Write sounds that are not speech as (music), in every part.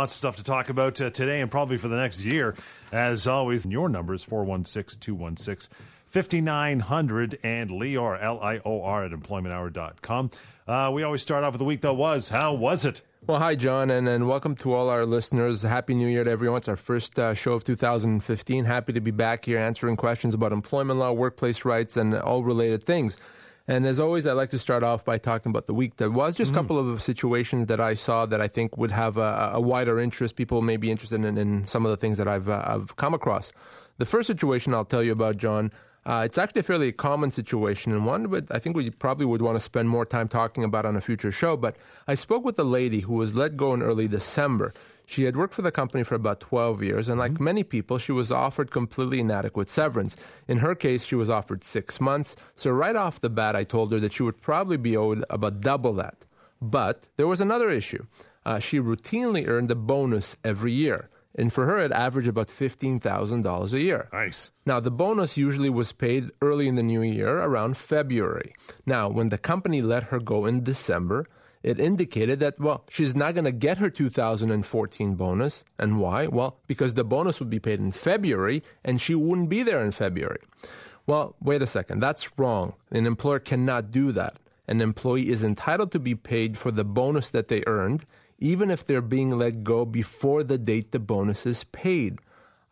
Lots of stuff to talk about uh, today and probably for the next year. As always, your number is 416 216 5900 and Lior, L I O R, at employmenthour.com. Uh, we always start off with the week that was. How was it? Well, hi, John, and, and welcome to all our listeners. Happy New Year to everyone. It's our first uh, show of 2015. Happy to be back here answering questions about employment law, workplace rights, and all related things. And as always, I'd like to start off by talking about the week There was. Just a mm. couple of situations that I saw that I think would have a, a wider interest. People may be interested in, in some of the things that I've, uh, I've come across. The first situation I'll tell you about, John, uh, it's actually a fairly common situation and one that I think we probably would want to spend more time talking about on a future show. But I spoke with a lady who was let go in early December. She had worked for the company for about 12 years, and like mm-hmm. many people, she was offered completely inadequate severance. In her case, she was offered six months. So, right off the bat, I told her that she would probably be owed about double that. But there was another issue. Uh, she routinely earned a bonus every year. And for her, it averaged about $15,000 a year. Nice. Now, the bonus usually was paid early in the new year, around February. Now, when the company let her go in December, it indicated that, well, she's not going to get her 2014 bonus. And why? Well, because the bonus would be paid in February and she wouldn't be there in February. Well, wait a second. That's wrong. An employer cannot do that. An employee is entitled to be paid for the bonus that they earned even if they're being let go before the date the bonus is paid.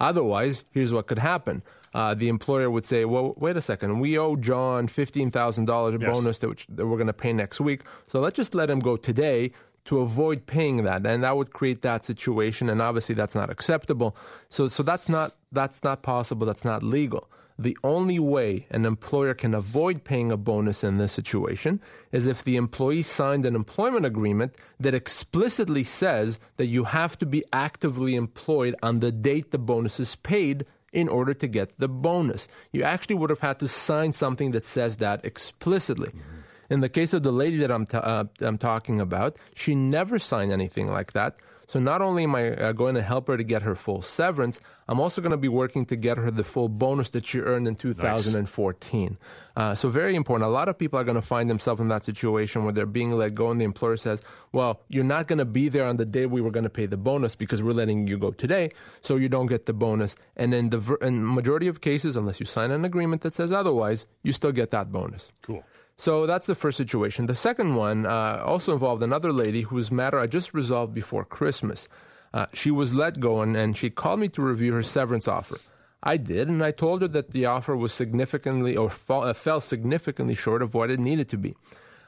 Otherwise, here's what could happen. Uh, the employer would say, well, wait a second, we owe John $15,000 yes. bonus that, which, that we're going to pay next week, so let's just let him go today to avoid paying that. And that would create that situation and obviously that's not acceptable. So so that's not that's not possible. That's not legal. The only way an employer can avoid paying a bonus in this situation is if the employee signed an employment agreement that explicitly says that you have to be actively employed on the date the bonus is paid in order to get the bonus. You actually would have had to sign something that says that explicitly. Mm-hmm. In the case of the lady that I'm, t- uh, I'm talking about, she never signed anything like that. So not only am I uh, going to help her to get her full severance, I'm also going to be working to get her the full bonus that she earned in 2014. Nice. Uh, so very important. A lot of people are going to find themselves in that situation where they're being let go, and the employer says, "Well, you're not going to be there on the day we were going to pay the bonus because we're letting you go today, so you don't get the bonus." And in the in majority of cases, unless you sign an agreement that says otherwise, you still get that bonus. Cool. So that's the first situation. The second one uh, also involved another lady whose matter I just resolved before Christmas. Uh, she was let go and, and she called me to review her severance offer. I did, and I told her that the offer was significantly or fall, uh, fell significantly short of what it needed to be.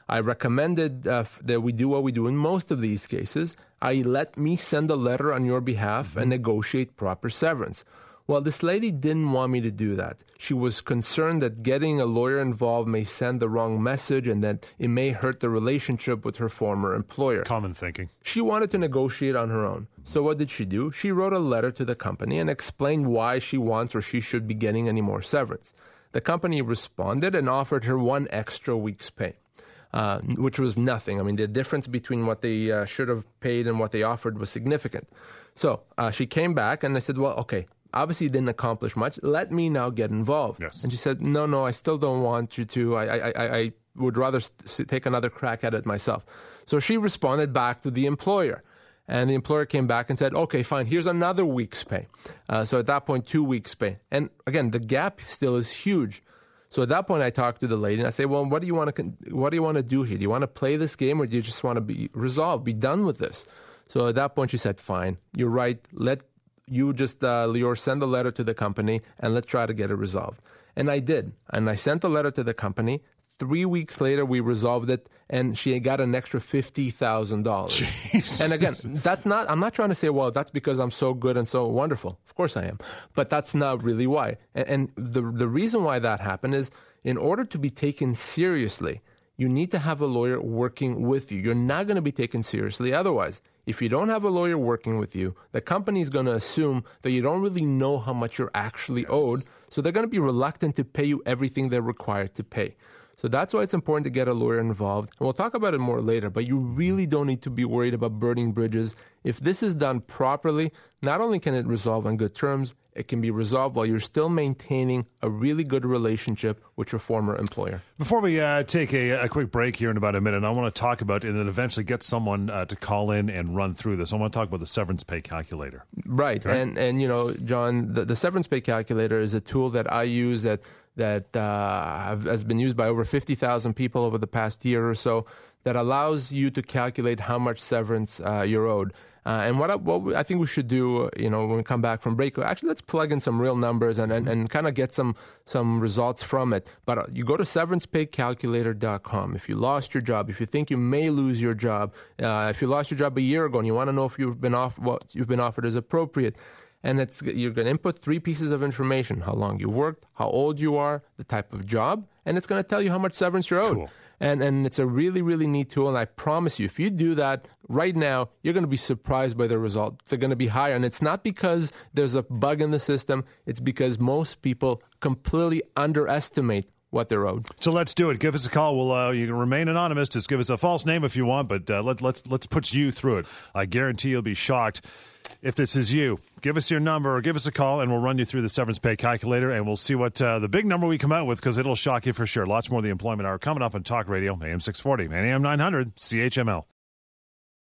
I recommended uh, that we do what we do in most of these cases. I let me send a letter on your behalf and negotiate proper severance. Well, this lady didn't want me to do that. She was concerned that getting a lawyer involved may send the wrong message and that it may hurt the relationship with her former employer. Common thinking. She wanted to negotiate on her own. So, what did she do? She wrote a letter to the company and explained why she wants or she should be getting any more severance. The company responded and offered her one extra week's pay. Uh, which was nothing. I mean, the difference between what they uh, should have paid and what they offered was significant. So uh, she came back and I said, Well, okay, obviously didn't accomplish much. Let me now get involved. Yes. And she said, no, no, I still don't want you to. I, I, I would rather take another crack at it myself. So she responded back to the employer. And the employer came back and said, okay, fine, here's another week's pay. Uh, so at that point, two weeks' pay. And again, the gap still is huge. So at that point, I talked to the lady and I say, well, what do you want to, what do you want to do here? Do you want to play this game or do you just want to be resolved, be done with this? So at that point, she said, fine, you're right. Let you just, uh, Lior, send a letter to the company and let's try to get it resolved. And I did. And I sent a letter to the company. Three weeks later, we resolved it, and she got an extra fifty thousand dollars. And again, that's not. I'm not trying to say, well, that's because I'm so good and so wonderful. Of course, I am, but that's not really why. And, and the the reason why that happened is, in order to be taken seriously, you need to have a lawyer working with you. You're not going to be taken seriously otherwise. If you don't have a lawyer working with you, the company is going to assume that you don't really know how much you're actually yes. owed. So they're going to be reluctant to pay you everything they're required to pay. So that's why it's important to get a lawyer involved. And we'll talk about it more later, but you really don't need to be worried about burning bridges. If this is done properly, not only can it resolve on good terms, it can be resolved while you're still maintaining a really good relationship with your former employer. Before we uh, take a, a, quick break here in about a minute, I want to talk about and then eventually get someone uh, to call in and run through this. I want to talk about the severance pay calculator. Right, and and you know, John, the, the severance pay calculator is a tool that I use that that uh, has been used by over 50,000 people over the past year or so that allows you to calculate how much severance uh, you're owed. Uh, and what I, what we, I think we should do, you know, when we come back from break, actually let's plug in some real numbers and, and, and kind of get some some results from it. But uh, you go to severancepaycalculator.com. If you lost your job, if you think you may lose your job, uh, if you lost your job a year ago and you want to know if you've been off what you've been offered is appropriate, and it's you're going to input three pieces of information: how long you've worked, how old you are, the type of job, and it's going to tell you how much severance you're owed. Cool. And and it's a really really neat tool. And I promise you, if you do that right now, you're going to be surprised by the results. It's going to be higher, and it's not because there's a bug in the system. It's because most people completely underestimate what they're owed. So let's do it. Give us a call. We'll uh, you can remain anonymous. Just give us a false name if you want, but uh, let, let's let's put you through it. I guarantee you'll be shocked if this is you. Give us your number or give us a call, and we'll run you through the severance pay calculator, and we'll see what uh, the big number we come out with because it'll shock you for sure. Lots more of the employment hour coming up on Talk Radio, AM 640 and AM 900, CHML.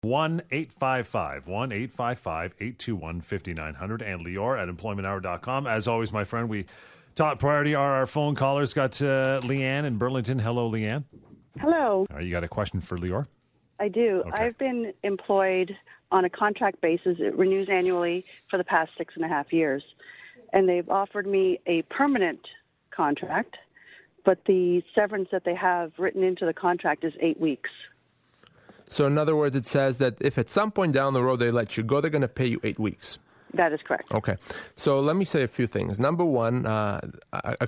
1 855 1 855 821 5900 and Lior at employmenthour.com. As always, my friend, we top priority are our phone callers. Got uh, Leanne in Burlington. Hello, Leanne. Hello. Uh, you got a question for Lior? I do. Okay. I've been employed on a contract basis. It renews annually for the past six and a half years. And they've offered me a permanent contract, but the severance that they have written into the contract is eight weeks. So, in other words, it says that if at some point down the road they let you go, they're going to pay you eight weeks. That is correct. Okay. So let me say a few things. Number one, uh, a, a,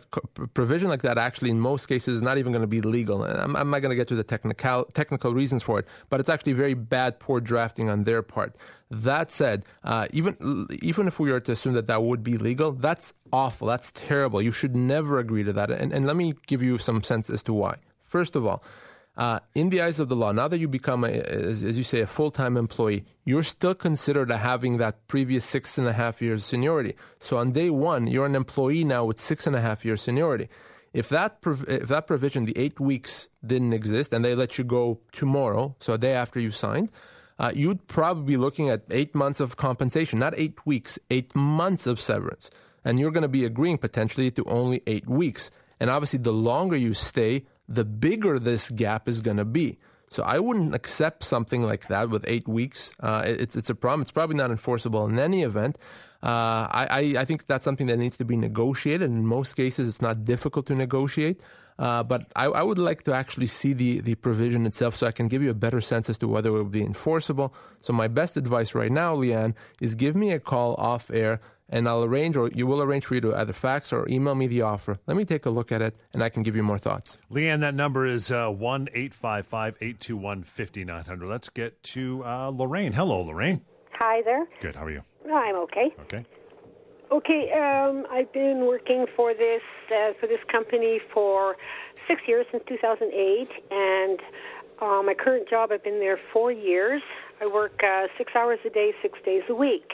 provision like that actually, in most cases, is not even going to be legal. And I'm, I'm not going to get to the technical, technical reasons for it, but it's actually very bad, poor drafting on their part. That said, uh, even, even if we were to assume that that would be legal, that's awful. That's terrible. You should never agree to that. And, and let me give you some sense as to why. First of all, uh, in the eyes of the law, now that you become, a, as, as, you say, a full time employee, you're still considered having that previous six and a half years seniority. So on day one, you're an employee now with six and a half years seniority. If that prov- if that provision, the eight weeks, didn't exist, and they let you go tomorrow, so a day after you signed, uh, you'd probably be looking at eight months of compensation, not eight weeks, eight months of severance, and you're going to be agreeing potentially to only eight weeks. And obviously, the longer you stay, the bigger this gap is going to be. So I wouldn't accept something like that with eight weeks. Uh, it's it's a problem. It's probably not enforceable in any event. Uh, I, I think that's something that needs to be negotiated. In most cases, it's not difficult to negotiate. Uh, but I, I, would like to actually see the, the provision itself so I can give you a better sense as to whether it will be enforceable. So, my best advice right now, Leanne, is give me a call off air and I'll arrange, or you will arrange for you to either fax or email me the offer. Let me take a look at it, and I can give you more thoughts. Leanne, that number is uh, one eight five five eight two one fifty nine hundred. Let's get to uh, Lorraine. Hello, Lorraine. Hi there. Good. How are you? I'm okay. Okay. Okay. Um, I've been working for this uh, for this company for six years since 2008, and uh, my current job I've been there four years. I work uh, six hours a day, six days a week.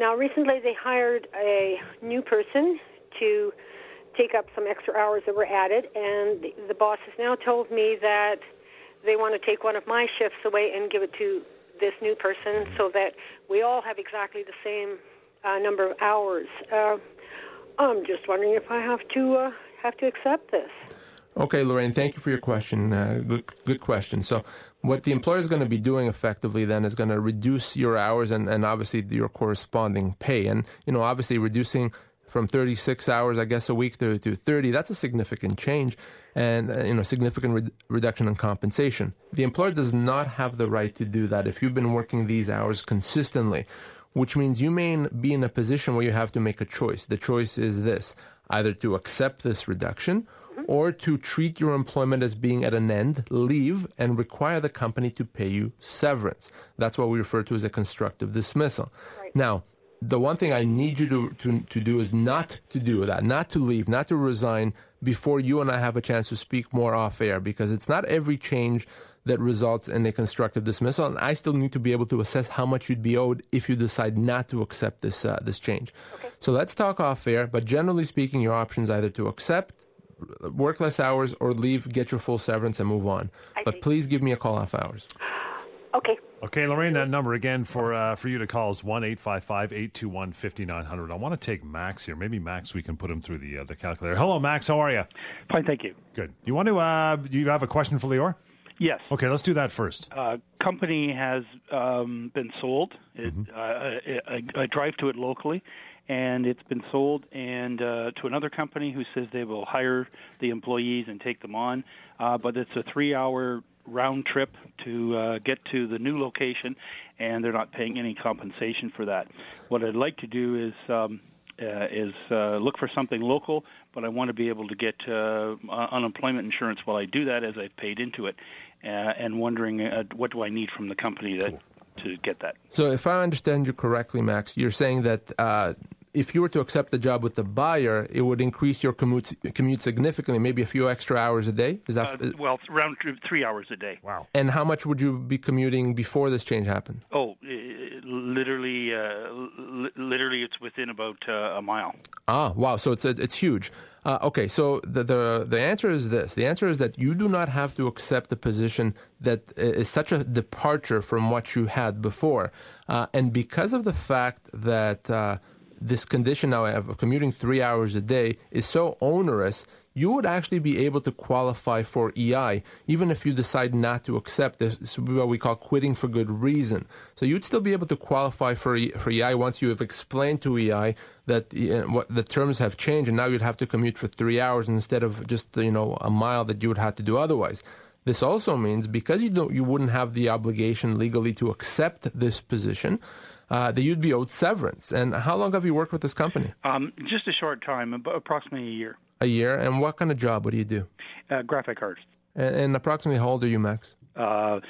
Now, recently they hired a new person to take up some extra hours that were added, and the, the boss has now told me that they want to take one of my shifts away and give it to this new person so that we all have exactly the same uh, number of hours. Uh, I'm just wondering if I have to uh, have to accept this. Okay, Lorraine, thank you for your question. Uh, good, good question. So, what the employer is going to be doing effectively then is going to reduce your hours and, and obviously your corresponding pay. And, you know, obviously reducing from 36 hours, I guess, a week to, to 30, that's a significant change and, uh, you know, significant re- reduction in compensation. The employer does not have the right to do that if you've been working these hours consistently, which means you may be in a position where you have to make a choice. The choice is this either to accept this reduction or to treat your employment as being at an end, leave, and require the company to pay you severance. That's what we refer to as a constructive dismissal. Right. Now, the one thing I need you to, to, to do is not to do that, not to leave, not to resign before you and I have a chance to speak more off air because it's not every change that results in a constructive dismissal, and I still need to be able to assess how much you'd be owed if you decide not to accept this uh, this change. Okay. So let's talk off air. But generally speaking, your options either to accept, work less hours, or leave, get your full severance, and move on. I but see. please give me a call off hours. Okay. Okay, Lorraine, that number again for uh, for you to call is one eight five five eight two one fifty nine hundred. I want to take Max here. Maybe Max, we can put him through the uh, the calculator. Hello, Max. How are you? Fine, thank you. Good. You want to? Uh, you have a question for Lior? Yes. Okay, let's do that first. Uh, company has um, been sold. It, mm-hmm. uh, I, I, drive to it locally, and it's been sold and uh, to another company who says they will hire the employees and take them on. Uh, but it's a three-hour round trip to uh, get to the new location, and they're not paying any compensation for that. What I'd like to do is um, uh, is uh, look for something local, but I want to be able to get uh, unemployment insurance while I do that, as I've paid into it, uh, and wondering uh, what do I need from the company that, to get that. So, if I understand you correctly, Max, you're saying that uh, if you were to accept the job with the buyer, it would increase your commute, commute significantly, maybe a few extra hours a day. Is that uh, well, around three hours a day? Wow. And how much would you be commuting before this change happened? Oh, literally, uh, literally, it's within about uh, a mile. Ah, wow! So it's it's huge. Uh, okay, so the, the the answer is this: the answer is that you do not have to accept a position that is such a departure from what you had before, uh, and because of the fact that uh, this condition now I have of commuting three hours a day is so onerous, you would actually be able to qualify for EI, even if you decide not to accept this. This what we call quitting for good reason. So you'd still be able to qualify for, for EI once you have explained to EI that eh, what the terms have changed, and now you'd have to commute for three hours instead of just you know a mile that you would have to do otherwise. This also means because you don't, you wouldn't have the obligation legally to accept this position uh, that you'd be owed severance. And how long have you worked with this company? Um, just a short time, approximately a year. A year. And what kind of job? What do you do? Uh, graphic artist. And, and approximately how old are you, Max? Uh,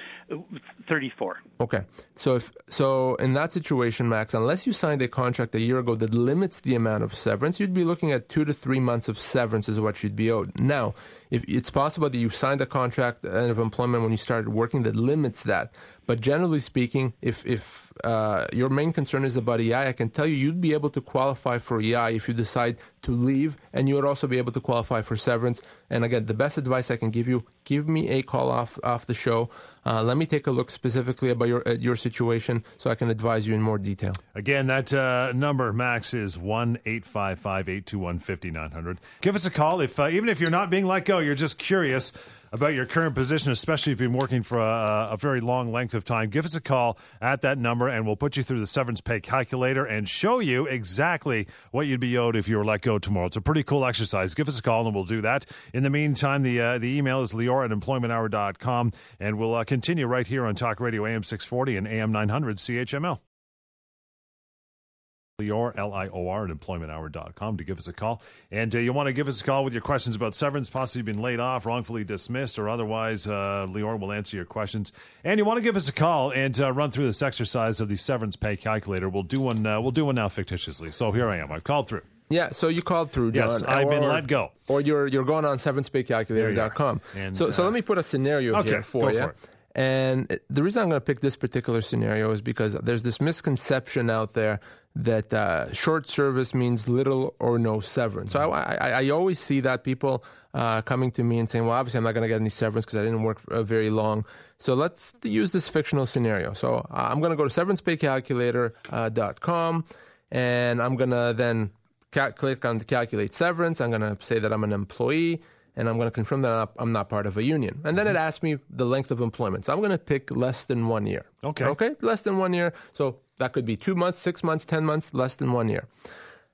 34. Okay. So if so in that situation, Max, unless you signed a contract a year ago that limits the amount of severance, you'd be looking at two to three months of severance is what you'd be owed. Now, if it's possible that you signed a contract of employment when you started working that limits that, but generally speaking, if if uh, your main concern is about EI, I can tell you you'd be able to qualify for EI if you decide to leave, and you would also be able to qualify for severance. And again, the best advice I can give you: give me a call off off the show. Uh, let me take a look specifically about your your situation, so I can advise you in more detail. Again, that uh, number Max is one eight five five eight two one fifty nine hundred. Give us a call if uh, even if you're not being let go, you're just curious about your current position, especially if you've been working for a, a, very long length of time, give us a call at that number and we'll put you through the severance pay calculator and show you exactly what you'd be owed if you were let go tomorrow. It's a pretty cool exercise. Give us a call and we'll do that. In the meantime, the, uh, the email is lior at employmenthour.com and we'll uh, continue right here on Talk Radio AM 640 and AM 900 CHML. Lior, L-I-O-R, at employmenthour.com to give us a call. And uh, you want to give us a call with your questions about severance, possibly been laid off, wrongfully dismissed, or otherwise, uh, Lior will answer your questions. And you want to give us a call and uh, run through this exercise of the severance pay calculator. We'll do one, uh, we'll do one now fictitiously. So here I am. I've called through. Yeah, so you called through, John. Yes, I've or, been let go. Or you're, you're going on severancepaycalculator.com. And, so, so let uh, me put a scenario okay, here for you. For and the reason I'm going to pick this particular scenario is because there's this misconception out there that uh, short service means little or no severance. So I, I, I always see that people uh, coming to me and saying, well, obviously I'm not going to get any severance because I didn't work uh, very long. So let's use this fictional scenario. So uh, I'm going to go to severancepaycalculator.com and I'm going to then ca- click on to calculate severance. I'm going to say that I'm an employee and I'm going to confirm that I'm not part of a union. And then it mm-hmm. asks me the length of employment. So I'm going to pick less than one year. Okay. Okay, less than one year. So that could be two months, six months, 10 months, less than one year.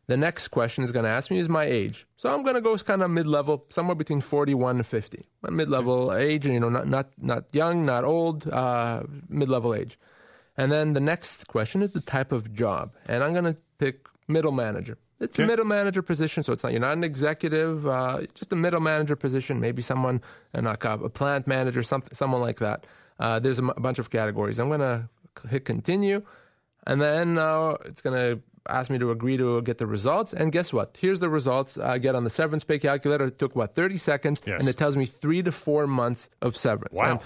The next question is going to ask me is my age. So I'm going to go kind of mid-level, somewhere between 41 and 50. My mid-level age, you know, not not not young, not old, uh, mid-level age. And then the next question is the type of job, and I'm going to pick middle manager. It's okay. a middle manager position, so it's not you're not an executive, uh, just a middle manager position. Maybe someone, uh, like a, a plant manager, something, someone like that. Uh, there's a, m- a bunch of categories. I'm going to hit continue, and then uh, it's going to ask me to agree to get the results. And guess what? Here's the results I get on the severance pay calculator. It took what 30 seconds, yes. and it tells me three to four months of severance. Wow. And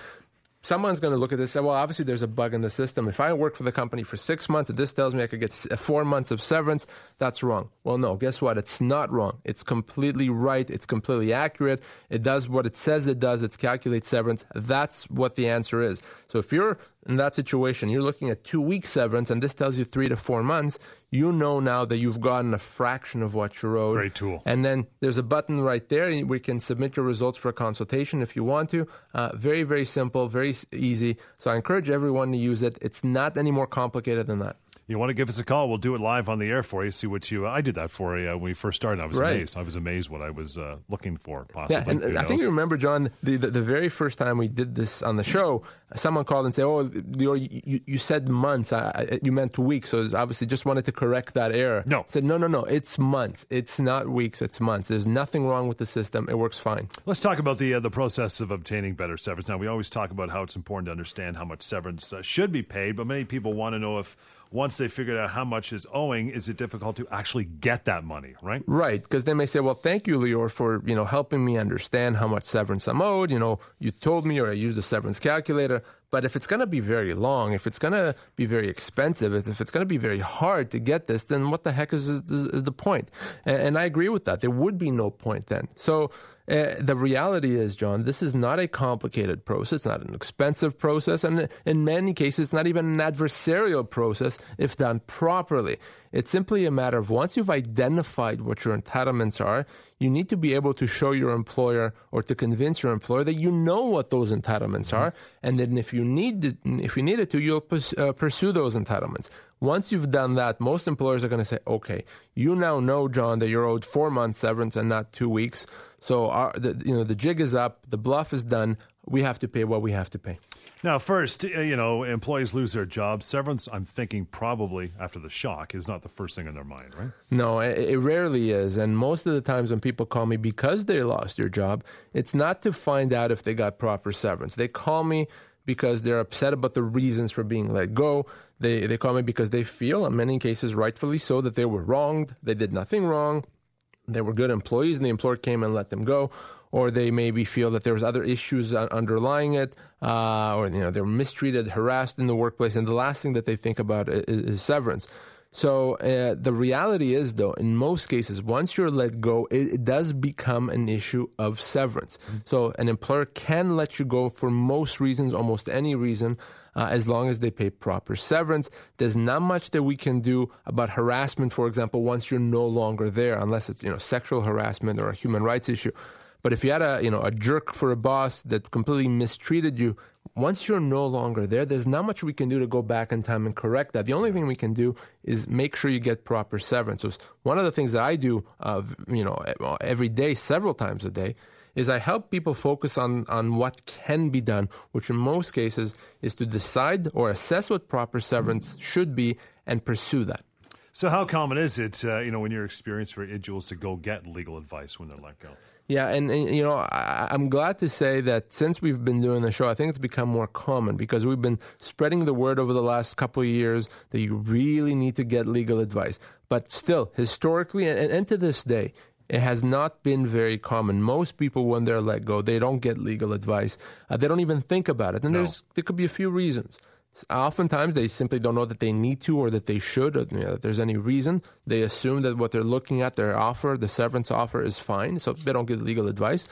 someone's going to look at this and say, well, obviously there's a bug in the system. If I work for the company for six months and this tells me I could get uh, four months of severance, that's wrong. Well, no, guess what? It's not wrong. It's completely right. It's completely accurate. It does what it says it does. It calculates severance. That's what the answer is. So if you're in that situation, you're looking at two weeks severance and this tells you three to four months, you know now that you've gotten a fraction of what you're owed. Great tool. And then there's a button right there. We can submit your results for a consultation if you want to. Uh, very, very simple, very easy. So I encourage everyone to use it. It's not any more complicated than that you want to give us a call, we'll do it live on the air for you. See what you. I did that for you uh, when we first started. I was right. amazed. I was amazed what I was uh, looking for. Possibly. Yeah, and I think you remember, John, the, the, the very first time we did this on the show, someone called and said, "Oh, you, you said months. I, you meant weeks." So obviously, just wanted to correct that error. No, I said no, no, no. It's months. It's not weeks. It's months. There's nothing wrong with the system. It works fine. Let's talk about the uh, the process of obtaining better severance. Now, we always talk about how it's important to understand how much severance uh, should be paid, but many people want to know if once they figured out how much is owing, is it difficult to actually get that money, right? Right, because they may say, well, thank you, Lior, for, you know, helping me understand how much severance I'm owed. You know, you told me or I used the severance calculator. But if it's going to be very long, if it's going to be very expensive, if it's going to be very hard to get this, then what the heck is, is, is the point? And, and, I agree with that. There would be no point then. So uh, the reality is, John, this is not a complicated process. It's not an expensive process. And in many cases, it's not even an adversarial process if done properly. It's simply a matter of once you've identified what your entitlements are, you need to be able to show your employer or to convince your employer that you know what those entitlements are, and then if you need to, if you needed to, you'll pers- uh, pursue those entitlements. Once you've done that, most employers are going to say, "Okay, you now know, John, that you're owed four months severance and not two weeks. So, our, the, you know, the jig is up, the bluff is done. We have to pay what we have to pay." Now, first, uh, you know, employees lose their jobs. Severance, I'm thinking probably after the shock, is not the first thing in their mind, right? No, it, it rarely is. And most of the times when people call me because they lost their job, it's not to find out if they got proper severance. They call me because they're upset about the reasons for being let go. They, they call me because they feel, in many cases rightfully so, that they were wronged, they did nothing wrong, they were good employees, and the employer came and let them go or they maybe feel that there was other issues underlying it, uh, or you know they're mistreated, harassed in the workplace, and the last thing that they think about is, is severance. So uh, the reality is, though, in most cases, once you're let go, it, it does become an issue of severance. Mm-hmm. So an employer can let you go for most reasons, almost any reason. Uh, as long as they pay proper severance. There's not much that we can do about harassment, for example, once you're no longer there, unless it's you know sexual harassment or a human rights issue. But if you had a you know a jerk for a boss that completely mistreated you, once you're no longer there, there's not much we can do to go back in time and correct that. The only thing we can do is make sure you get proper severance. So one of the things that I do, uh, you know, every day, several times a day, is I help people focus on, on what can be done, which in most cases is to decide or assess what proper severance should be and pursue that. So, how common is it, uh, you know, when your experience for individuals to go get legal advice when they're let go? Yeah, and, and, you know, I, am glad to say that since we've been doing the show, I think it's become more common because we've been spreading the word over the last couple of years that you really need to get legal advice. But still, historically and, and to this day, it has not been very common. Most people, when they're let go, they don't get legal advice. Uh, they don't even think about it, and no. there's there could be a few reasons. Oftentimes, they simply don't know that they need to or that they should, or you know, that there's any reason. They assume that what they're looking at, their offer, the severance offer, is fine, so they don't get legal advice.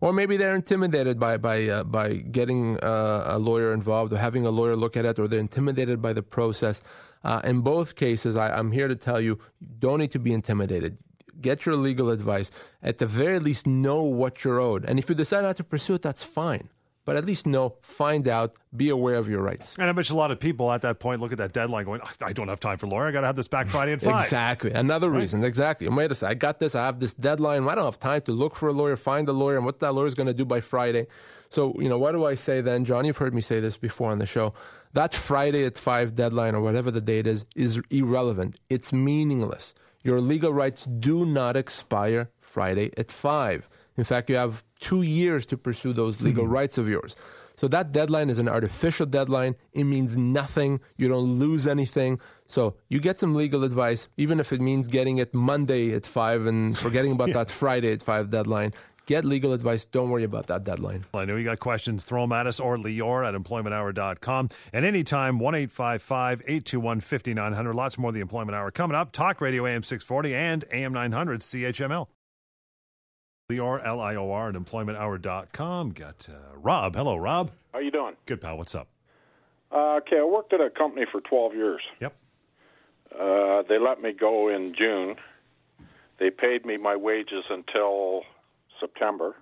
Or maybe they're intimidated by by uh, by getting uh, a lawyer involved or having a lawyer look at it, or they're intimidated by the process. Uh, in both cases, I, I'm here to tell you, you don't need to be intimidated get your legal advice. At the very least, know what you're owed. And if you decide not to pursue it, that's fine but at least know, find out, be aware of your rights. And I bet a lot of people at that point look at that deadline going, I don't have time for lawyer. I got to have this back Friday at 5. Exactly. Another right. reason. Exactly. Wait a second. I got this. I have this deadline. I don't have time to look for a lawyer, find a lawyer, and what that lawyer is going to do by Friday. So, you know, what do I say then? John, you've heard me say this before on the show. That Friday at 5 deadline or whatever the date is, is irrelevant. It's meaningless. Your legal rights do not expire Friday at 5. In fact, you have two years to pursue those legal mm-hmm. rights of yours. So that deadline is an artificial deadline. It means nothing. You don't lose anything. So you get some legal advice, even if it means getting it Monday at five and forgetting about (laughs) yeah. that Friday at five deadline. Get legal advice. Don't worry about that deadline. I know you got questions. Throw them at us or Lior at employmenthour.com. And anytime, 1 821 5900. Lots more of the Employment Hour coming up. Talk Radio AM 640 and AM 900 CHML. Lior, L I O R, at employmenthour.com. Got uh, Rob. Hello, Rob. How you doing? Good, pal. What's up? Uh, okay, I worked at a company for 12 years. Yep. Uh, they let me go in June. They paid me my wages until September,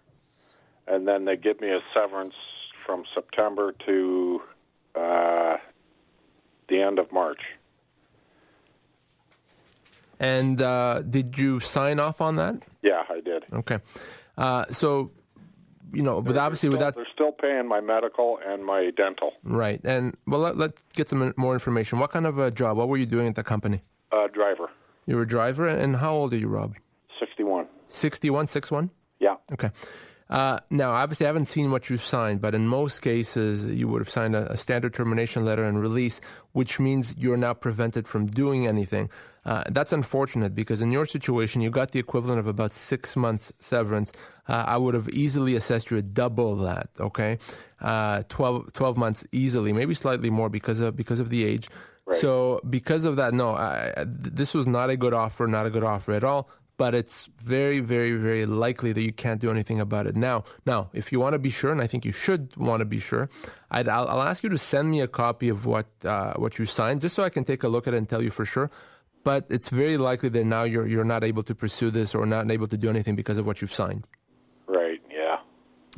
and then they give me a severance from September to uh, the end of March. And uh, did you sign off on that? Yeah, I did. Okay. Uh, so, you know, but obviously still, with that, they're still paying my medical and my dental. right? And well, let, let's get some more information. What kind of a job? What were you doing at the company? Uh, driver, You were a driver, and how old are you, Rob? 61. Sixty-one, six-one. Yeah. Okay. Uh, now, obviously, I haven't seen what you signed, but in most cases, you would have signed a, a standard termination letter and release, which means you're now prevented from doing anything. Uh, that's unfortunate because in your situation, you got the equivalent of about six months severance. Uh, I would have easily assessed you at double that. Okay, uh, 12, 12 months easily, maybe slightly more because of because of the age. So because of that, no, I- this was not a good offer, not a good offer at all but it's very, very, very likely that you can't do anything about it now. Now, if you want to be sure, and I think you should want to be sure, I'd, I'll, I'll ask you to send me a copy of what uh, what you signed, just so I can take a look at it and tell you for sure. But it's very likely that now you're you're not able to pursue this or not able to do anything because of what you've signed. Right. Yeah.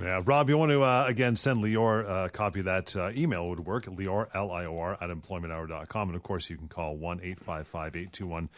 Yeah, Rob, you want to, uh, again, send Lior uh, a copy of that uh, email would work, Lior, L I O R, at employmenthour.com. And of course, you can call 1 855 821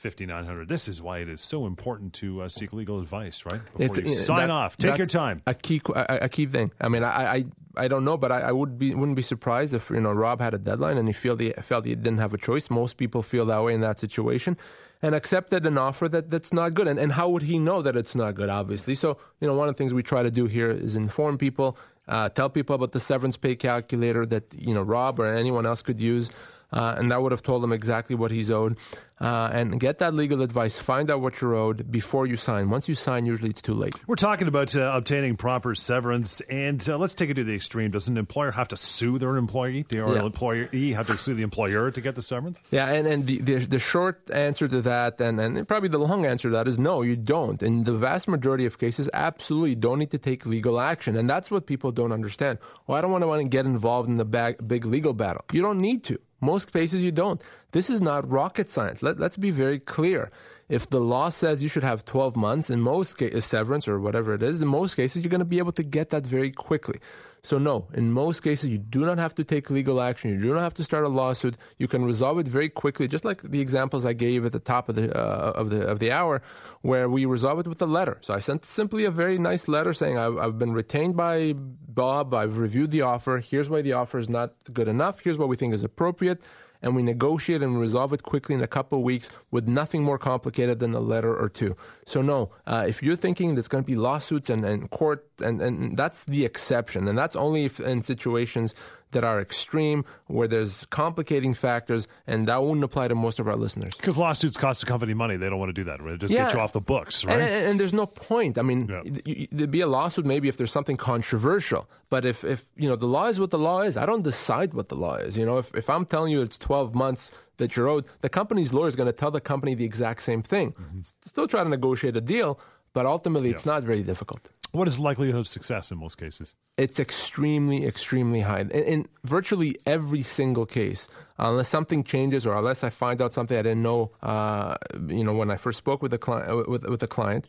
5900. This is why it is so important to uh, seek legal advice, right? Before you uh, sign that- off. Take your time. A key, a, a key thing. I mean, I, I, I don't know, but I, I would be, wouldn't be surprised if you know Rob had a deadline and he felt he felt he didn't have a choice. Most people feel that way in that situation, and accepted an offer that, that's not good. And, and how would he know that it's not good? Obviously, so you know one of the things we try to do here is inform people, uh, tell people about the severance pay calculator that you know Rob or anyone else could use. Uh, and that would have told him exactly what he's owed. Uh, and get that legal advice. Find out what you're owed before you sign. Once you sign, usually it's too late. We're talking about uh, obtaining proper severance, and uh, let's take it to the extreme. Does an employer have to sue their employee? Do Yeah. an employee have to sue the employer to get the severance? Yeah, and, and the, the the short answer to that, and, and probably the long answer to that is no, you don't. In the vast majority of cases, absolutely don't need to take legal action, and that's what people don't understand. Well, I don't want to want to get involved in the bag, big legal battle. You don't need to. Most cases, you don't. This is not rocket science. Let, let's be very clear. If the law says you should have 12 months, in most cases, severance or whatever it is, in most cases, you're going to be able to get that very quickly. So, no, in most cases, you do not have to take legal action. You do not have to start a lawsuit. You can resolve it very quickly, just like the examples I gave at the top of the, uh, of the, of the hour, where we resolve it with a letter. So, I sent simply a very nice letter saying, I've, I've been retained by Bob. I've reviewed the offer. Here's why the offer is not good enough. Here's what we think is appropriate and we negotiate and resolve it quickly in a couple of weeks with nothing more complicated than a letter or two. So, no, uh, if you're thinking there's going to be lawsuits and, and court, and, and that's the exception, and that's only if in situations that are extreme, where there's complicating factors, and that wouldn't apply to most of our listeners. Because lawsuits cost the company money. They don't want to do that. Right? Just get you off the books, right? And, and, and there's no point. I mean, Yeah. y- there'd be a lawsuit maybe if there's something controversial. But if, if you know the law is what the law is, I don't decide what the law is. You know, if, if I'm telling you it's 12 months that you're owed, the company's lawyer is going to tell the company the exact same thing. Mm-hmm. Still try to negotiate a deal, but ultimately it's not very difficult. What is likelihood of success in most cases? It's extremely, extremely high. In, in virtually every single case, unless something changes or unless I find out something I didn't know, uh, you know, when I first spoke with the client, with, with the client,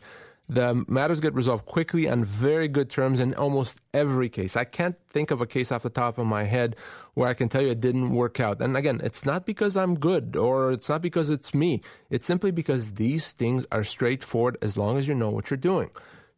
the matters get resolved quickly on very good terms in almost every case. I can't think of a case off the top of my head where I can tell you it didn't work out. And again, it's not because I'm good or it's not because it's me. It's simply because these things are straightforward as long as you know what you're doing.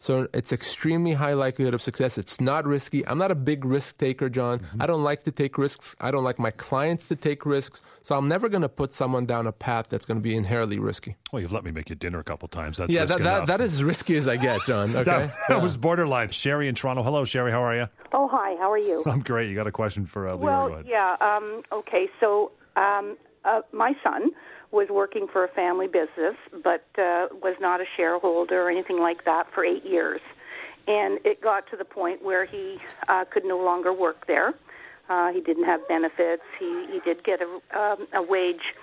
So it's extremely high likelihood of success. It's not risky. I'm not a big risk taker, John. I don't like to take risks. I don't like my clients to take risks. So I'm never going to put someone down a path that's going to be inherently risky. Well, you've let me make you dinner a couple times. That's yeah, risk that, that, that is as risky as I get, John. (laughs) Okay. That, that was borderline. Sherry in Toronto. Hello, Sherry. How are you? Oh, hi. How are you? (laughs) I'm great. You got a question for uh, Lior? Go well, yeah. Um, okay. So, um, uh, my son was working for a family business, but uh, was not a shareholder or anything like that for eight years. and it got to the point where he uh, could no longer work there. Uh, he didn't have benefits. He he did get a um, a wage,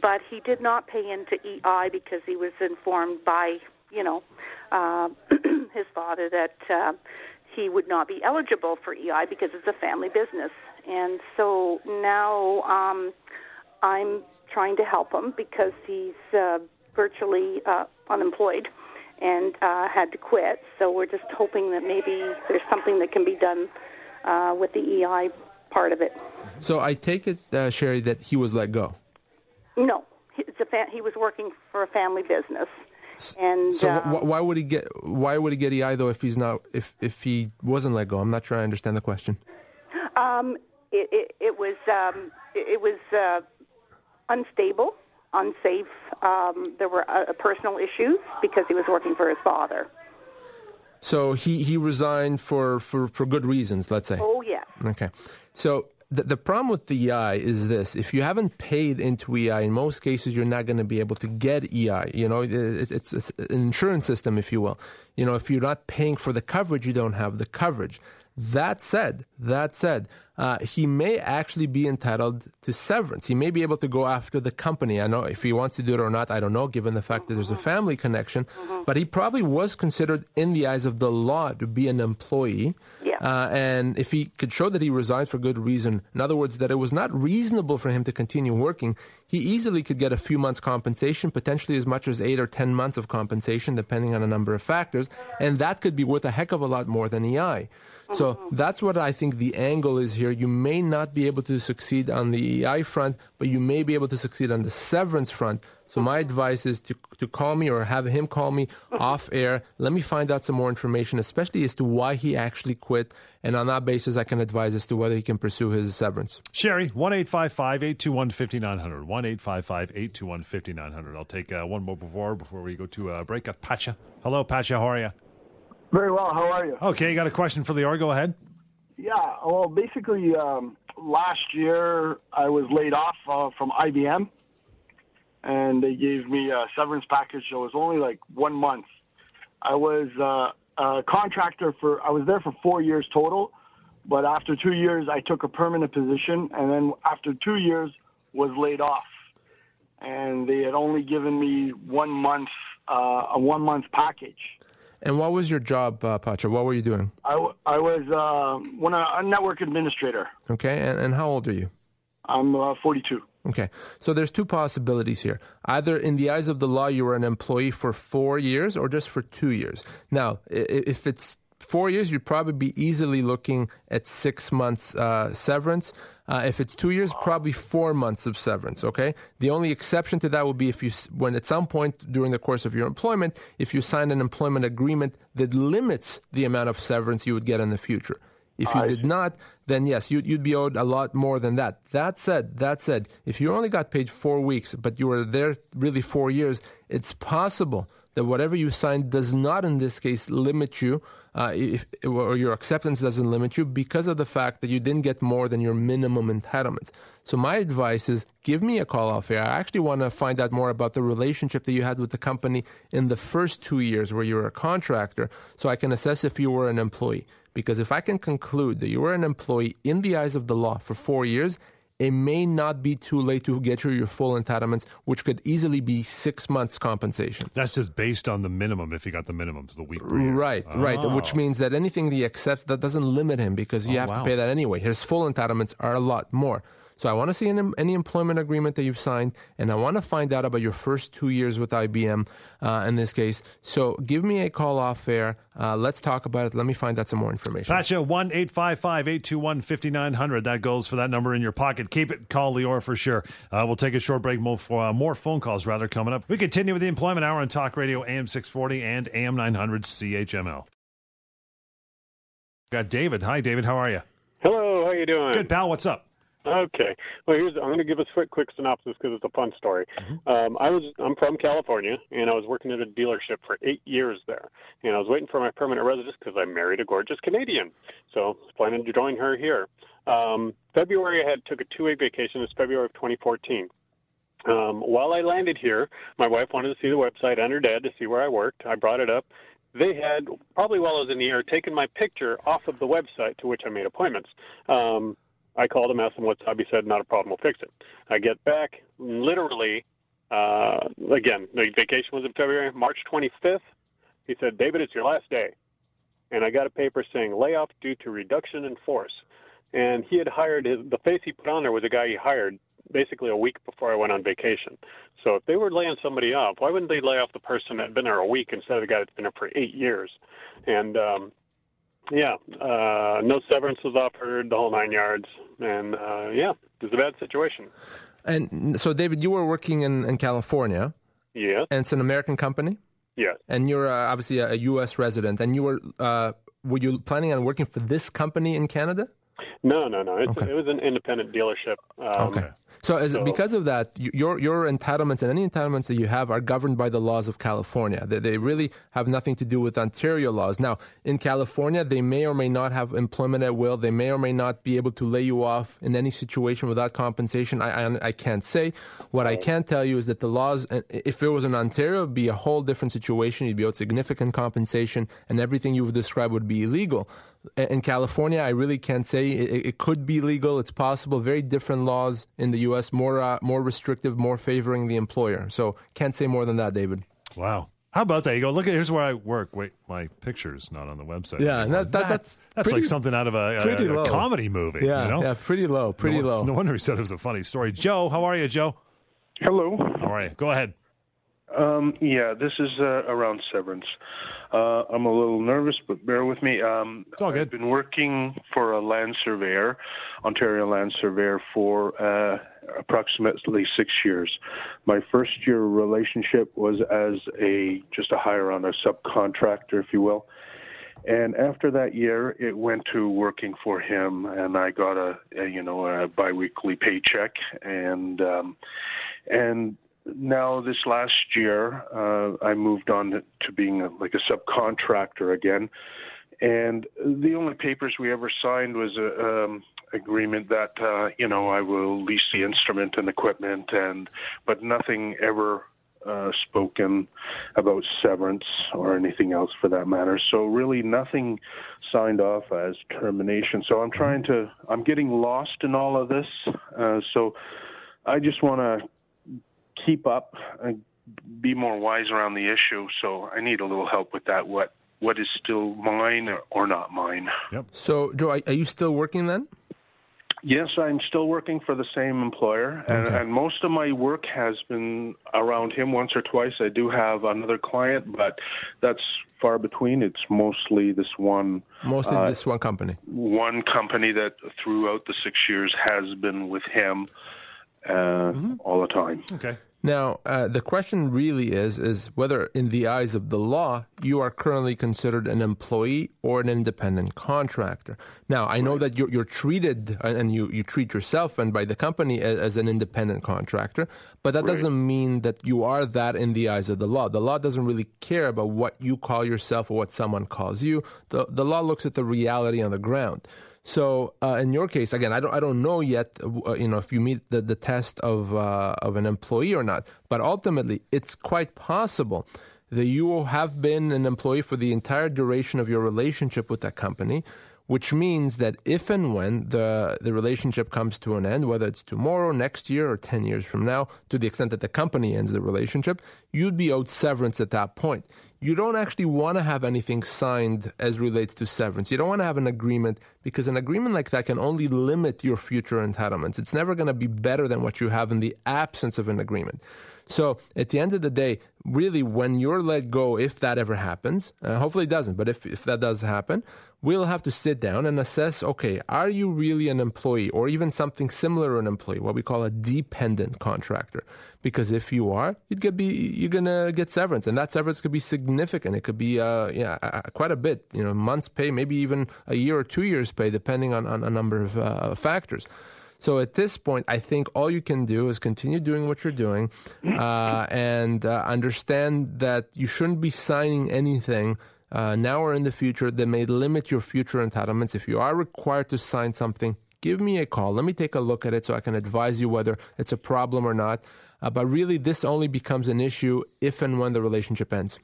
but he did not pay into EI because he was informed by you know uh, (clears throat) his father that uh, he would not be eligible for EI because it's a family business. And so now um, I'm trying to help him because he's uh, virtually uh, unemployed and uh, had to quit. So we're just hoping that maybe there's something that can be done uh, with the EI part of it. So I take it, uh, Sherry, that he was let go. No, it's a fa- he was working for a family business. And so, uh, wh- why would he get why would he get EI though if he's not if if he wasn't let go? I'm not sure I understand the question. Um, it, it, it was um, it, was uh, unstable, unsafe. Um, there were uh, personal issues because he was working for his father. So he, he resigned for, for, for good reasons, let's say. Oh yes. Okay. So the, the problem with the EI is this: if you haven't paid into EI, in most cases, you're not going to be able to get EI. You know, it, it's, it's an insurance system, if you will. You know, if you're not paying for the coverage, you don't have the coverage. That said, that said, uh, he may actually be entitled to severance. He may be able to go after the company. I know if he wants to do it or not, I don't know, given the fact that there's a family connection. But he probably was considered, in the eyes of the law, to be an employee. Uh, and if he could show that he resigned for good reason, in other words, that it was not reasonable for him to continue working, he easily could get a few months' compensation, potentially as much as eight or ten months of compensation, depending on a number of factors. And that could be worth a heck of a lot more than EI. So that's what I think the angle is here. You may not be able to succeed on the EI front, but you may be able to succeed on the severance front. So my advice is to, to call me or have him call me (laughs) off air. Let me find out some more information, especially as to why he actually quit. And on that basis, I can advise as to whether he can pursue his severance. Sherry, 1 821 5900. 1 821 5900. I'll take uh, one more before before we go to uh, break. Got Pacha. Hello, Pacha. How are you? Very well. How are you? Okay, you got a question for Lior? Go ahead. Yeah. Well, basically, um, last year I was laid off uh, from IBM, and they gave me a severance package. So it was only like one month. I was uh, a contractor for. I was there for four years total, but after two years, I took a permanent position, and then after two years, was laid off. And they had only given me one month, uh, a one month package. And what was your job, uh, Pacha? What were you doing? I, w- I was uh, one, a network administrator. Okay, and, and how old are you? I'm uh, 42. Okay, so there's two possibilities here. Either in the eyes of the law, you were an employee for four years or just for two years. Now, if it's four years, you'd probably be easily looking at six months uh, severance. Uh, if it's two years, probably four months of severance. Okay. The only exception to that would be if you, when at some point during the course of your employment, if you signed an employment agreement that limits the amount of severance you would get in the future. If you did not, then yes, you'd, you'd be owed a lot more than that. That said, that said, if you only got paid four weeks, but you were there really four years, it's possible that whatever you signed does not, in this case, limit you, uh, if, or your acceptance doesn't limit you because of the fact that you didn't get more than your minimum entitlements. So my advice is give me a call off air. I actually want to find out more about the relationship that you had with the company in the first two years where you were a contractor, so I can assess if you were an employee. Because if I can conclude that you were an employee in the eyes of the law for four years, it may not be too late to get you your full entitlements, which could easily be six months compensation. That's just based on the minimum if he got the minimums the week Right, oh. right. Which means that anything he accepts, that doesn't limit him because you oh, have wow. to pay that anyway. His full entitlements are a lot more. So I want to see any, any, employment agreement that you've signed, and I want to find out about your first two years with IBM uh, in this case. So give me a call off air. Uh, let's talk about it. Let me find out some more information. Pacha, 1 855 821 5900. That goes for that number in your pocket. Keep it. Call Lior for sure. Uh, we'll take a short break. More, for, uh, more phone calls, rather, coming up. We continue with the Employment Hour on Talk Radio AM 640 and AM 900 CHML. Got David. Hi, David. How are you? Hello. How you doing? Good, pal. What's up? Okay. Well, here's I'm going to give a quick, quick synopsis because it's a fun story. Mm-hmm. Um, I was I'm from California and I was working at a dealership for eight years there, and I was waiting for my permanent residence because I married a gorgeous Canadian, so I was planning to join her here. Um, February I had took a two week vacation. It's February of 2014. Um, while I landed here, my wife wanted to see the website under dead to see where I worked. I brought it up. they had probably while I was in the air taken my picture off of the website to which I made appointments. Um, I called him, asked him what's up. He said, "Not a problem. We'll fix it." I get back, literally, uh, again, the vacation was in February, March 25th. He said, "David, it's your last day," and I got a paper saying layoff due to reduction in force. And he had hired his the face he put on there was a guy he hired basically a week before I went on vacation. So if they were laying somebody off, why wouldn't they lay off the person that had been there a week instead of the guy that's been there for eight years? And um, yeah, uh, no severance was offered, the whole nine yards, and uh, yeah, it was a bad situation. And so, David, you were working in, in California. Yes. And it's an American company. Yes. And you're uh, obviously a, a, U.S. resident, and you were uh, were you planning on working for this company in Canada? No, no, no. Okay. It was an independent dealership. Um, okay. So, is so, because of that, your your entitlements and any entitlements that you have are governed by the laws of California. They, they really have nothing to do with Ontario laws. Now, in California, they may or may not have employment at will. They may or may not be able to lay you off in any situation without compensation. I I, I can't say. What I can tell you is that the laws, uh, if it was in Ontario, it would be a whole different situation. You'd be owed significant compensation, and everything you've described would be illegal in California, I really can't say it, it, could be legal. It's possible. Very different laws in the U.S. More uh, more restrictive, more favoring the employer. So can't say more than that, David. Wow. How about that? You go look at here's where I work. Wait, my picture's not on the website. Yeah, that, that, that's that's pretty, like something out of a, a, a comedy movie. Yeah, you know? yeah, pretty low, pretty no, low. No wonder he said it was a funny story. Joe, how are you, Joe? Hello. How are you? Go ahead. Um, yeah, this is uh, around severance. Uh, I'm a little nervous, but bear with me. Um, it's all good. I've been working for a land surveyor, Ontario land surveyor, for uh, approximately six years. My first year relationship was as a just a hire on a subcontractor, if you will. And after that year, it went to working for him, and I got a, a you know a biweekly paycheck, and um, and now this last year, uh, I moved on to being a, like a subcontractor again, and the only papers we ever signed was a um, agreement that uh, you know I will lease the instrument and equipment, and but nothing ever uh, spoken about severance or anything else for that matter. So really nothing signed off as termination. So I'm trying to I'm getting lost in all of this. Uh, so I just want to keep up and be more wise around the issue. So I need a little help with that. What what is still mine or, or not mine? Yep. So, Joe, are you still working then? Yes, I'm still working for the same employer, and, okay. and, most of my work has been around him once or twice. I do have another client, but that's far between. It's mostly this one. Mostly uh, this one company. One company that throughout the six years has been with him uh, mm-hmm. all the time. Okay. Now, uh, the question really is is whether, in the eyes of the law, you are currently considered an employee or an independent contractor. Now, I know that you're, you're treated and you, you treat yourself and by the company as, as an independent contractor, but that right. doesn't mean that you are that in the eyes of the law. The law doesn't really care about what you call yourself or what someone calls you. The, the law looks at the reality on the ground. So uh, in your case, again, I don't I don't know yet, uh, you know, if you meet the, the test of uh, of an employee or not. But ultimately, it's quite possible that you will have been an employee for the entire duration of your relationship with that company, which means that if and when the the relationship comes to an end, whether it's tomorrow, next year, or ten years from now, to the extent that the company ends the relationship, you'd be owed severance at that point you don't actually want to have anything signed as relates to severance. You don't want to have an agreement because an agreement like that can only limit your future entitlements. It's never going to be better than what you have in the absence of an agreement. So at the end of the day, really, when you're let go, if that ever happens, uh, hopefully it doesn't, but if, if that does happen, we'll have to sit down and assess okay, are you really an employee or even something similar to an employee, what we call a dependent contractor? Because if you are, you'd get be, you're to get severance, and that severance could be significant. It could be uh, yeah, quite a bit, you know, months' pay, maybe even a year or two years' pay, depending on, on a number of uh, factors. So at this point, I think all you can do is continue doing what you're doing uh, and uh, understand that you shouldn't be signing anything uh, now or in the future that may limit your future entitlements. If you are required to sign something, give me a call. Let me take a look at it so I can advise you whether it's a problem or not. Uh, but really, this only becomes an issue if and when the relationship ends.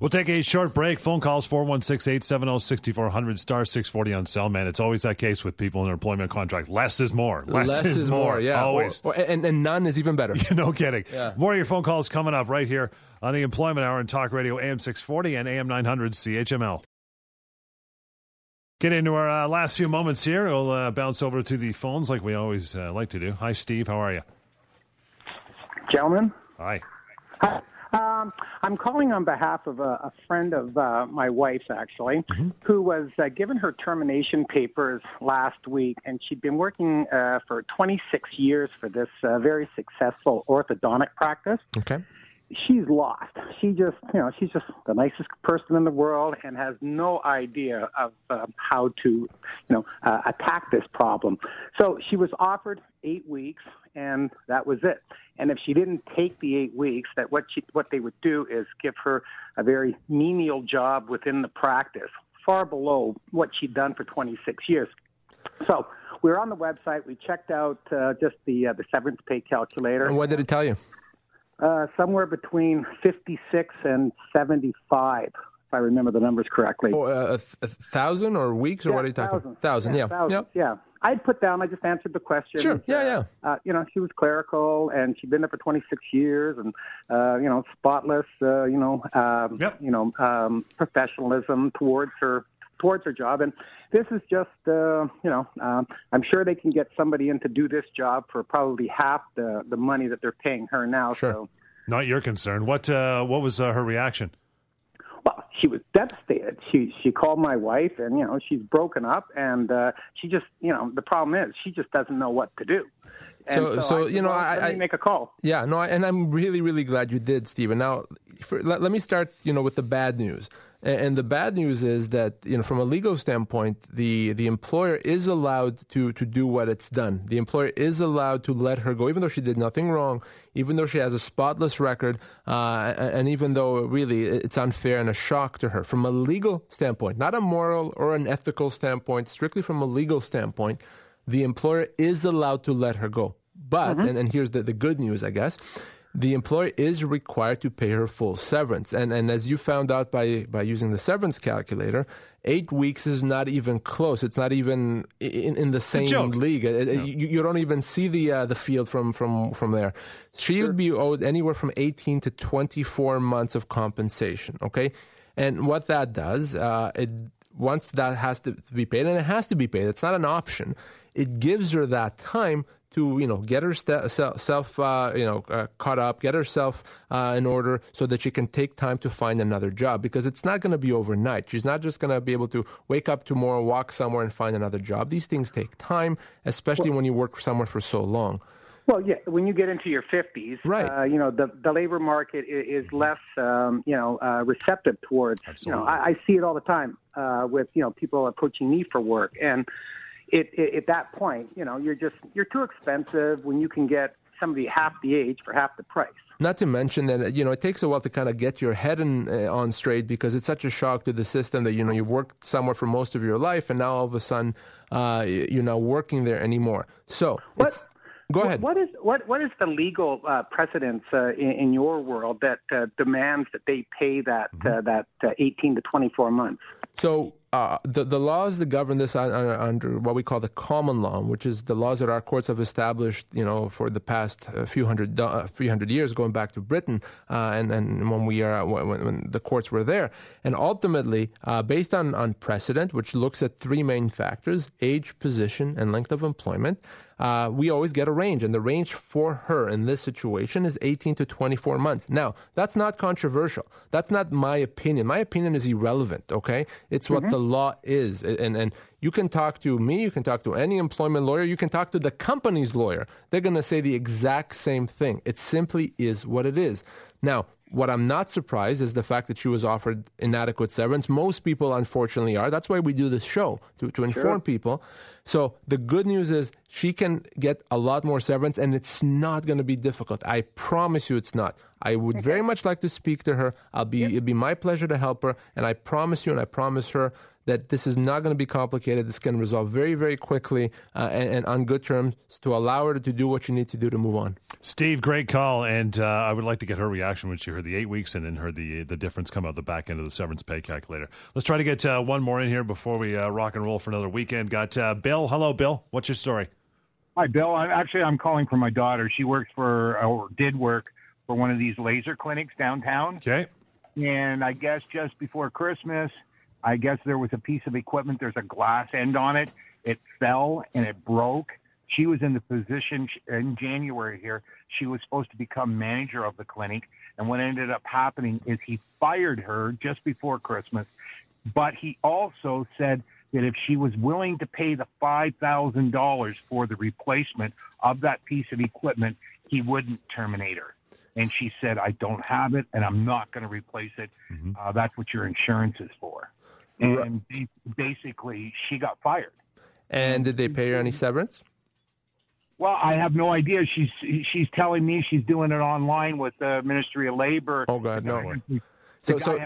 We'll take a short break. Phone calls 416 870 6400 star 640 on cell, man. It's always that case with people in their employment contract. Less is more. Less, Less is, more, yeah. Always. Or, or, and, and none is even better. (laughs) no kidding. Yeah. More of your phone calls coming up right here on the Employment Hour and Talk Radio AM 640 and AM 900 CHML. Get into our uh, last few moments here. We'll uh, bounce over to the phones like we always uh, like to do. Hi, Steve. How are you? Gentlemen. Hi. Hi. Um, I'm calling on behalf of a, a friend of uh, my wife's, actually, Mm-hmm. who was uh, given her termination papers last week, and she'd been working uh, for 26 years for this uh, very successful orthodontic practice. Okay. She's lost. She just, you know, she's just the nicest person in the world and has no idea of uh, how to, you know, uh, attack this problem. So she was offered eight weeks, and that was it. And if she didn't take the eight weeks, that what she, what they would do is give her a very menial job within the practice, far below what she'd done for 26 years. So we were on the website. We checked out uh, just the uh, the severance pay calculator. And what did it tell you? Uh, somewhere between 56 and 75, if I remember the numbers correctly. Oh, uh, a, th- a thousand or weeks or Yeah, what are you talking thousands. Thousand, yeah. thousands, Yep. yeah. I'd put down. I just answered the question. Sure. Yeah, yeah. Uh, you know, she was clerical, and she'd been there for 26 years, and uh, you know, spotless. Uh, you know, um, you know, um, professionalism towards her towards her job, and this is just, uh, you know, um, I'm sure they can get somebody in to do this job for probably half the the money that they're paying her now. So. Not your concern. What uh, what was uh, her reaction? Well, she was devastated. She she called my wife, and you know she's broken up, and uh, she just you know the problem is she just doesn't know what to do. And So- so, I you know, well, I- let me I- make a call. Yeah, no, I- and I'm really, really glad you did, Stephen. Now, for, let, let me start, you know, with the bad news. And, the bad news is that, you know, from a legal standpoint, the the employer is allowed to to do what it's done. The employer is allowed to let her go, even though she did nothing wrong, even though she has a spotless record, uh, and, and even though really it's unfair and a shock to her. From a legal standpoint, not a moral or an ethical standpoint, strictly from a legal standpoint, the employer is allowed to let her go. But, and, and here's the, the good news, I guess, the employer is required to pay her full severance. And, and as you found out by, by using the severance calculator, eight weeks is not even close. It's not even in, in the same league. It- it- you, you don't even see the, uh, the field from, from, from there. She would be owed anywhere from 18 to 24 months of compensation, okay? And what that does, uh, it once that has to be paid, and it has to be paid, it's not an option. It gives her that time to you know get herself uh, you know uh, caught up, get herself uh, in order, so that she can take time to find another job because it's not going to be overnight. She's not just going to be able to wake up tomorrow, walk somewhere, and find another job. These things take time, especially when you work somewhere for so long. Well, yeah, when you get into your 50s, Right. uh, you know, the, the labor market is, is less, um, you know, uh, receptive towards, you know, I, I see it all the time uh, with, you know, people approaching me for work. And it, it, at that point, you know, you're just, you're too expensive when you can get somebody half the age for half the price. Not to mention that you know it takes a while to kind of get your head in, uh, on straight because it's such a shock to the system that you know you've worked somewhere for most of your life and now all of a sudden uh, you're not working there anymore. So it's, go What- ahead. What is what what is the legal uh, precedence uh, in, in your world that uh, demands that they pay that uh, that uh, 18 to 24 months? So uh, the the laws that govern this are, are under what we call the common law, which is the laws that our courts have established, you know, for the past uh, few hundred uh, few hundred years, going back to Britain, uh, and and when we are when, when the courts were there, and ultimately uh, based on on precedent, which looks at three main factors: age, position, and length of employment. Uh, we always get a range, and the range for her in this situation is 18 to 24 months. Now, that's not controversial. That's not my opinion. My opinion is irrelevant, okay? It's what the law is. And, and you can talk to me, you can talk to any employment lawyer, you can talk to the company's lawyer. They're going to say the exact same thing. It simply is what it is. Now, what I'm not surprised is the fact that she was offered inadequate severance. Most people, unfortunately, are. That's why we do this show to, to inform people. So the good news is she can get a lot more severance, and it's not going to be difficult. I promise you, it's not. I would very much like to speak to her. I'll be it'd be my pleasure to help her, and I promise you, and I promise her that this is not going to be complicated. This can resolve very, very quickly uh, and, and, on good terms to allow her to do what you need to do to move on. Steve, great call, and uh, I would like to get her reaction when she heard the eight weeks and then heard the the difference come out the back end of the severance pay calculator. Let's try to get uh, one more in here before we uh, rock and roll for another weekend. Got uh, Bill. Hello, Bill. What's your story? Hi, Bill. I'm, actually, I'm calling for my daughter. She works for, or did work for one of these laser clinics downtown. Okay. And I guess just before Christmas, I guess there was a piece of equipment. There's a glass end on it. It fell and it broke. She was in the position in January here. She was supposed to become manager of the clinic. And what ended up happening is he fired her just before Christmas. But he also said that if she was willing to pay the $5,000 for the replacement of that piece of equipment, he wouldn't terminate her. And she said, I don't have it and I'm not going to replace it. Mm-hmm. Uh, that's what your insurance is for. And right. basically, she got fired. And did they pay her any severance? Well, I have no idea. She's she's telling me she's doing it online with the Ministry of Labor. Oh God, no. So so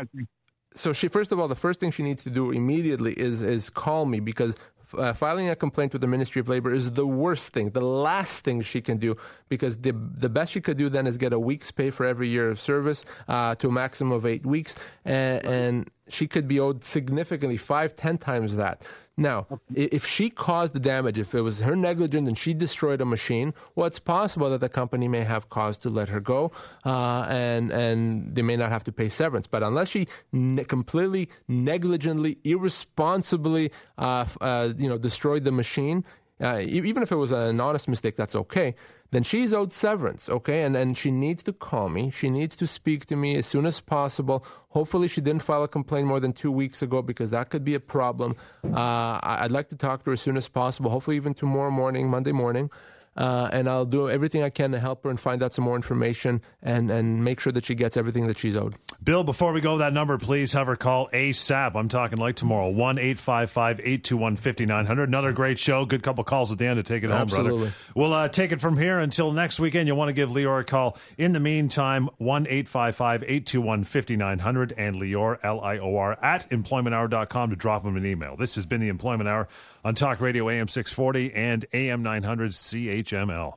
so she first of all, the first thing she needs to do immediately is is call me because uh, filing a complaint with the Ministry of Labor is the worst thing, the last thing she can do, because the the best she could do then is get a week's pay for every year of service uh, to a maximum of eight weeks, and, and she could be owed significantly five, ten times that. Now, if she caused the damage, if it was her negligence and she destroyed a machine, well, it's possible that the company may have cause to let her go, uh, and and they may not have to pay severance. But unless she ne- completely negligently, irresponsibly, uh, uh, you know, destroyed the machine, uh, even if it was an honest mistake, that's okay then she's owed severance, okay? And, and she needs to call me. She needs to speak to me as soon as possible. Hopefully, she didn't file a complaint more than two weeks ago because that could be a problem. Uh, I'd like to talk to her as soon as possible, hopefully, even tomorrow morning, Monday morning uh, and I'll do everything I can to help her and find out some more information and, and make sure that she gets everything that she's owed. Bill, before we go, that number, please have her call ASAP. I'm talking like tomorrow, 1 855 821 5900. Another great show. Good couple calls at the end to take it home, Absolutely. brother. We'll uh, take it from here until next weekend. You'll want to give Lior a call. In the meantime, 1 855 821 5900 and Lior, L I O R, at employmenthour.com to drop him an email. This has been the Employment Hour on Talk Radio AM 640 and AM 900 CHML.